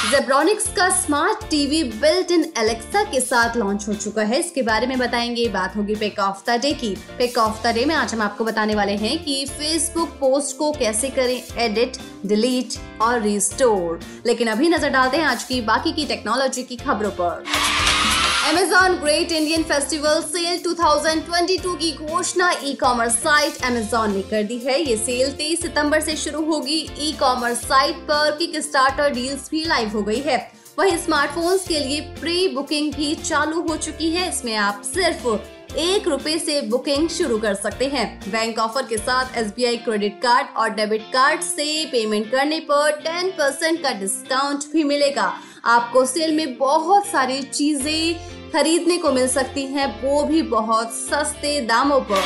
जेब्रॉनिक्स का smart TV built in Alexa के साथ लॉन्च हो चुका है। इसके बारे में बताएँगे। बात होगी पिक ऑफ़ द डे की। पिक ऑफ़ द डे में आज हम आपको बताने वाले हैं कि फेसबुक पोस्ट को कैसे करें एडिट डिलीट और रिस्टोर लेकिन अभी नज़र डालते हैं आज की बाकी की टेक्नोलॉजी की खबरों पर। Amazon great Indian festival sale 2022 की घोषणा ई कॉमर्स साइट Amazon ने कर दी है। ये सेल 23 सितंबर से शुरू होगी। ई कॉमर्स साइट पर किक स्टार्टर डील्स भी लाइव हो गई है। वहीं स्मार्टफोन्स के लिए प्री बुकिंग भी चालू हो चुकी है। इसमें आप सिर्फ़ एक रुपए से बुकिंग शुरू कर सकते हैं। बैंक ऑफ़र के साथ SBI क्रेडिट कार्ड और डेबिट कार्ड से पेमेंट करने पर 10 परसेंट का डिस्काउंट भी मिलेगा। आपको सेल में बहुत सारी चीज़ें खरीदने को मिल सकती हैं, वो भी बहुत सस्ते दामों पर।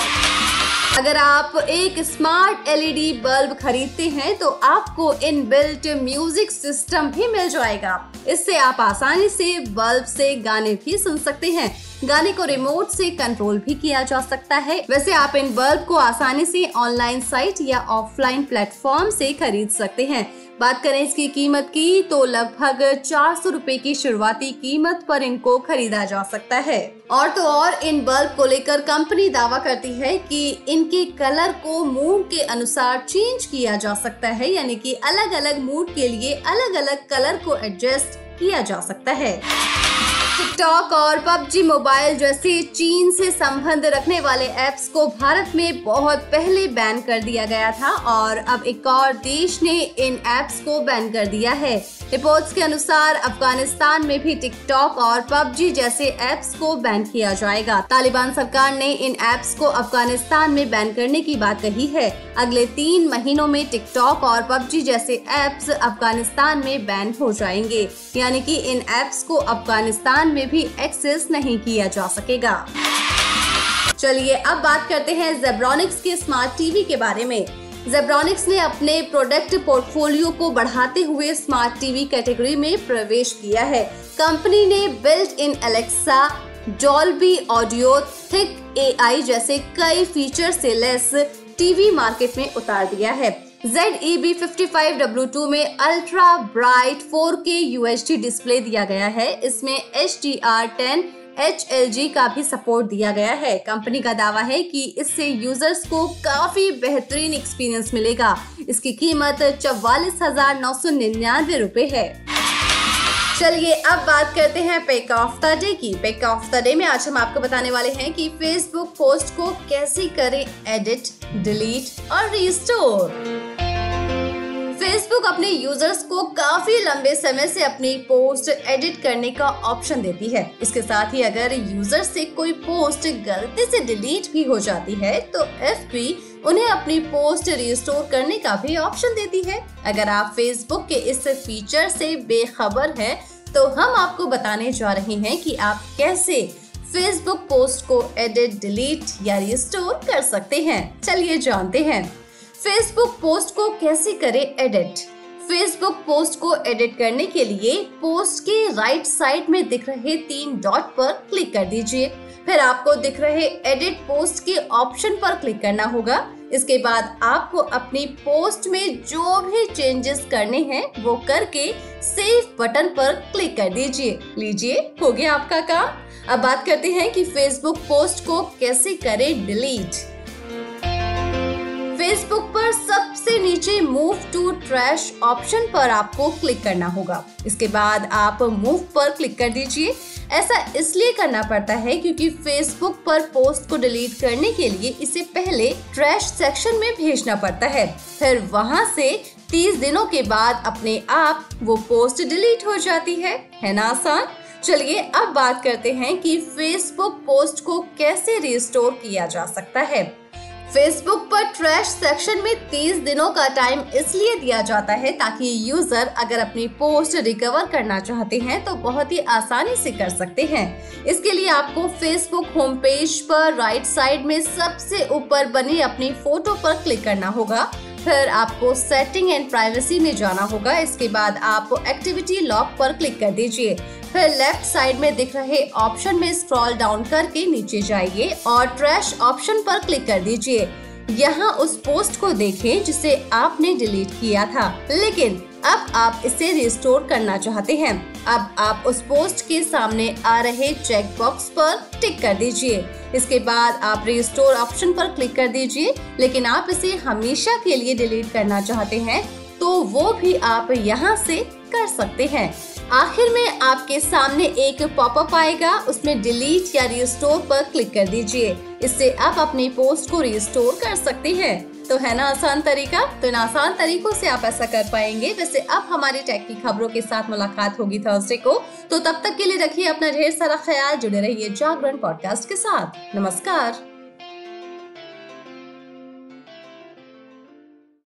अगर आप एक स्मार्ट एलईडी बल्ब खरीदते हैं तो आपको इन बिल्ट म्यूज़िक सिस्टम भी मिल जाएगा। इससे आप आसानी से बल्ब से गाने भी सुन सकते हैं। गाने को रिमोट से कंट्रोल भी किया जा सकता है। वैसे आप इन बल्ब को आसानी से ऑनलाइन साइट या ऑफलाइन प्लेटफॉर्म से खरीद सकते हैं। बात करें इसकी कीमत की तो लगभग चार सौ रूपए की शुरुआती कीमत पर इनको खरीदा जा सकता है। और तो और, इन बल्ब को लेकर कंपनी दावा करती है कि इनके कलर को मूड के अनुसार चेंज किया जा सकता है, यानी कि अलग अलग मूड के लिए अलग अलग कलर को एडजस्ट किया जा सकता है। टिकटॉक और पबजी मोबाइल जैसे चीन से संबंध रखने वाले ऐप्स को भारत में बहुत पहले बैन कर दिया गया था और अब एक और देश ने इन ऐप्स को बैन कर दिया है। रिपोर्ट्स के अनुसार अफ़गानिस्तान में भी टिकटॉक और पबजी जैसे ऐप्स को बैन किया जाएगा। तालिबान सरकार ने इन ऐप्स को अफ़गानिस्तान में बैन करने की बात कही है। अगले तीन महीनों में टिकटॉक और पबजी जैसे ऐप्स अफ़गानिस्तान में बैन हो जाएँगे। यानी कि इन ऐप्स को अफ़गानिस्तान में भी एक्सेस नहीं किया जा सकेगा। चलिए अब बात करते हैं जेब्रॉनिक्स के स्मार्ट टीवी के बारे में। जेब्रॉनिक्स ने अपने प्रोडक्ट पोर्टफोलियो को बढ़ाते हुए स्मार्ट टीवी कैटेगरी में प्रवेश किया है। कंपनी ने built in Alexa Dolby audio thick AI जैसे कई फीचर से लेस टीवी मार्केट में उतार दिया है। ZEB 55W2 में ultra bright 4K UHD display दिया गया है। इसमें HDR10 एच एल जी का भी सपोर्ट दिया गया है। कंपनी का दावा है कि इससे यूज़र्स को काफ़ी बेहतरीन एक्सपीरियंस मिलेगा। इसकी कीमत चौवालीस हज़ार नौ सौ निन्यानवे रूपए है। चलिए अब बात करते हैं पेक ऑफ़ द डे की। पेक ऑफ़ द डे में आज हम आपको बताने वाले हैं कि फेसबुक पोस्ट को कैसे करें एडिट डिलीट और रिस्टोर फेसबुक अपने यूज़र्स को काफ़ी लंबे समय से अपनी पोस्ट एडिट करने का ऑप्शन देती है। इसके साथ ही अगर यूज़र से कोई पोस्ट गलती से डिलीट भी हो जाती है तो एफ़ उन्हें अपनी पोस्ट रिस्टोर करने का भी ऑप्शन देती है। अगर आप फेसबुक के इस फीचर से बेखबर हैं, तो हम आपको बताने जा रहे हैं कि आप कैसे फेसबुक पोस्ट को एडिट डिलीट या रिस्टोर कर सकते हैं। चलिए जानते हैं। फेसबुक पोस्ट को कैसे करें एडिट फेसबुक पोस्ट को एडिट करने के लिए पोस्ट के राइट साइड में दिख रहे तीन डॉट पर क्लिक कर दीजिए। फिर आपको दिख रहे एडिट पोस्ट के ऑप्शन पर क्लिक करना होगा। इसके बाद आपको अपनी पोस्ट में जो भी चेंजेस करने हैं, वो करके सेव बटन पर क्लिक कर दीजिए। लीजिए, हो गया आपका काम। अब बात करते हैं कि फेसबुक पोस्ट को कैसे करें डिलीट फेसबुक पर सबसे नीचे मूव टू ट्रैश ऑप्शन पर आपको क्लिक करना होगा। इसके बाद आप मूव पर क्लिक कर दीजिए। ऐसा इसलिए करना पड़ता है क्योंकि फेसबुक पर पोस्ट को डिलीट करने के लिए इसे पहले ट्रैश सेक्शन में भेजना पड़ता है। फिर वहाँ से 30 दिनों के बाद अपने आप वो पोस्ट डिलीट हो जाती है। है ना, आसान? चलिए अब बात करते हैं कि फेसबुक पोस्ट को कैसे रिस्टोर किया जा सकता है। फेसबुक पर ट्रैश सेक्शन में 30 दिनों का टाइम इसलिए दिया जाता है ताकि यूज़र अगर अपनी पोस्ट रिकवर करना चाहते हैं तो बहुत ही आसानी से कर सकते हैं। इसके लिए आपको फेसबुक होम पेज पर राइट साइड में सबसे ऊपर बनी अपनी फ़ोटो पर क्लिक करना होगा। फिर आपको सेटिंग एंड प्राइवेसी में जाना होगा। इसके बाद आप एक्टिविटी लॉक पर क्लिक कर दीजिए। फिर लेफ़्ट साइड में दिख रहे ऑप्शन में स्क्रॉल डाउन करके नीचे जाइए और ट्रैश ऑप्शन पर क्लिक कर दीजिए। यहाँ उस पोस्ट को देखें जिसे आपने डिलीट किया था। लेकिन अब आप इसे रिस्टोर करना चाहते हैं। अब आप उस पोस्ट के सामने आ रहे चेक बॉक्स पर टिक कर दीजिए। इसके बाद आप रिस्टोर ऑप्शन पर क्लिक कर दीजिए। लेकिन आप इसे हमेशा के लिए डिलीट करना चाहते हैं तो वो भी आप यहाँ से कर सकते हैं। आखिर में आपके सामने एक पॉपअप आएगा, उसमें डिलीट या रिस्टोर पर क्लिक कर दीजिए। इससे आप अपनी पोस्ट को रिस्टोर कर सकते हैं। तो है ना आसान तरीका? तो इन आसान तरीकों से आप ऐसा कर पाएँगे। वैसे अब हमारी टेक की खबरों के साथ मुलाकात होगी थर्सडे को। तो तब तक के लिए रखिए अपना ढेर सारा ख्याल, जुड़े रहिए जागरण पॉडकास्ट के साथ। नमस्कार।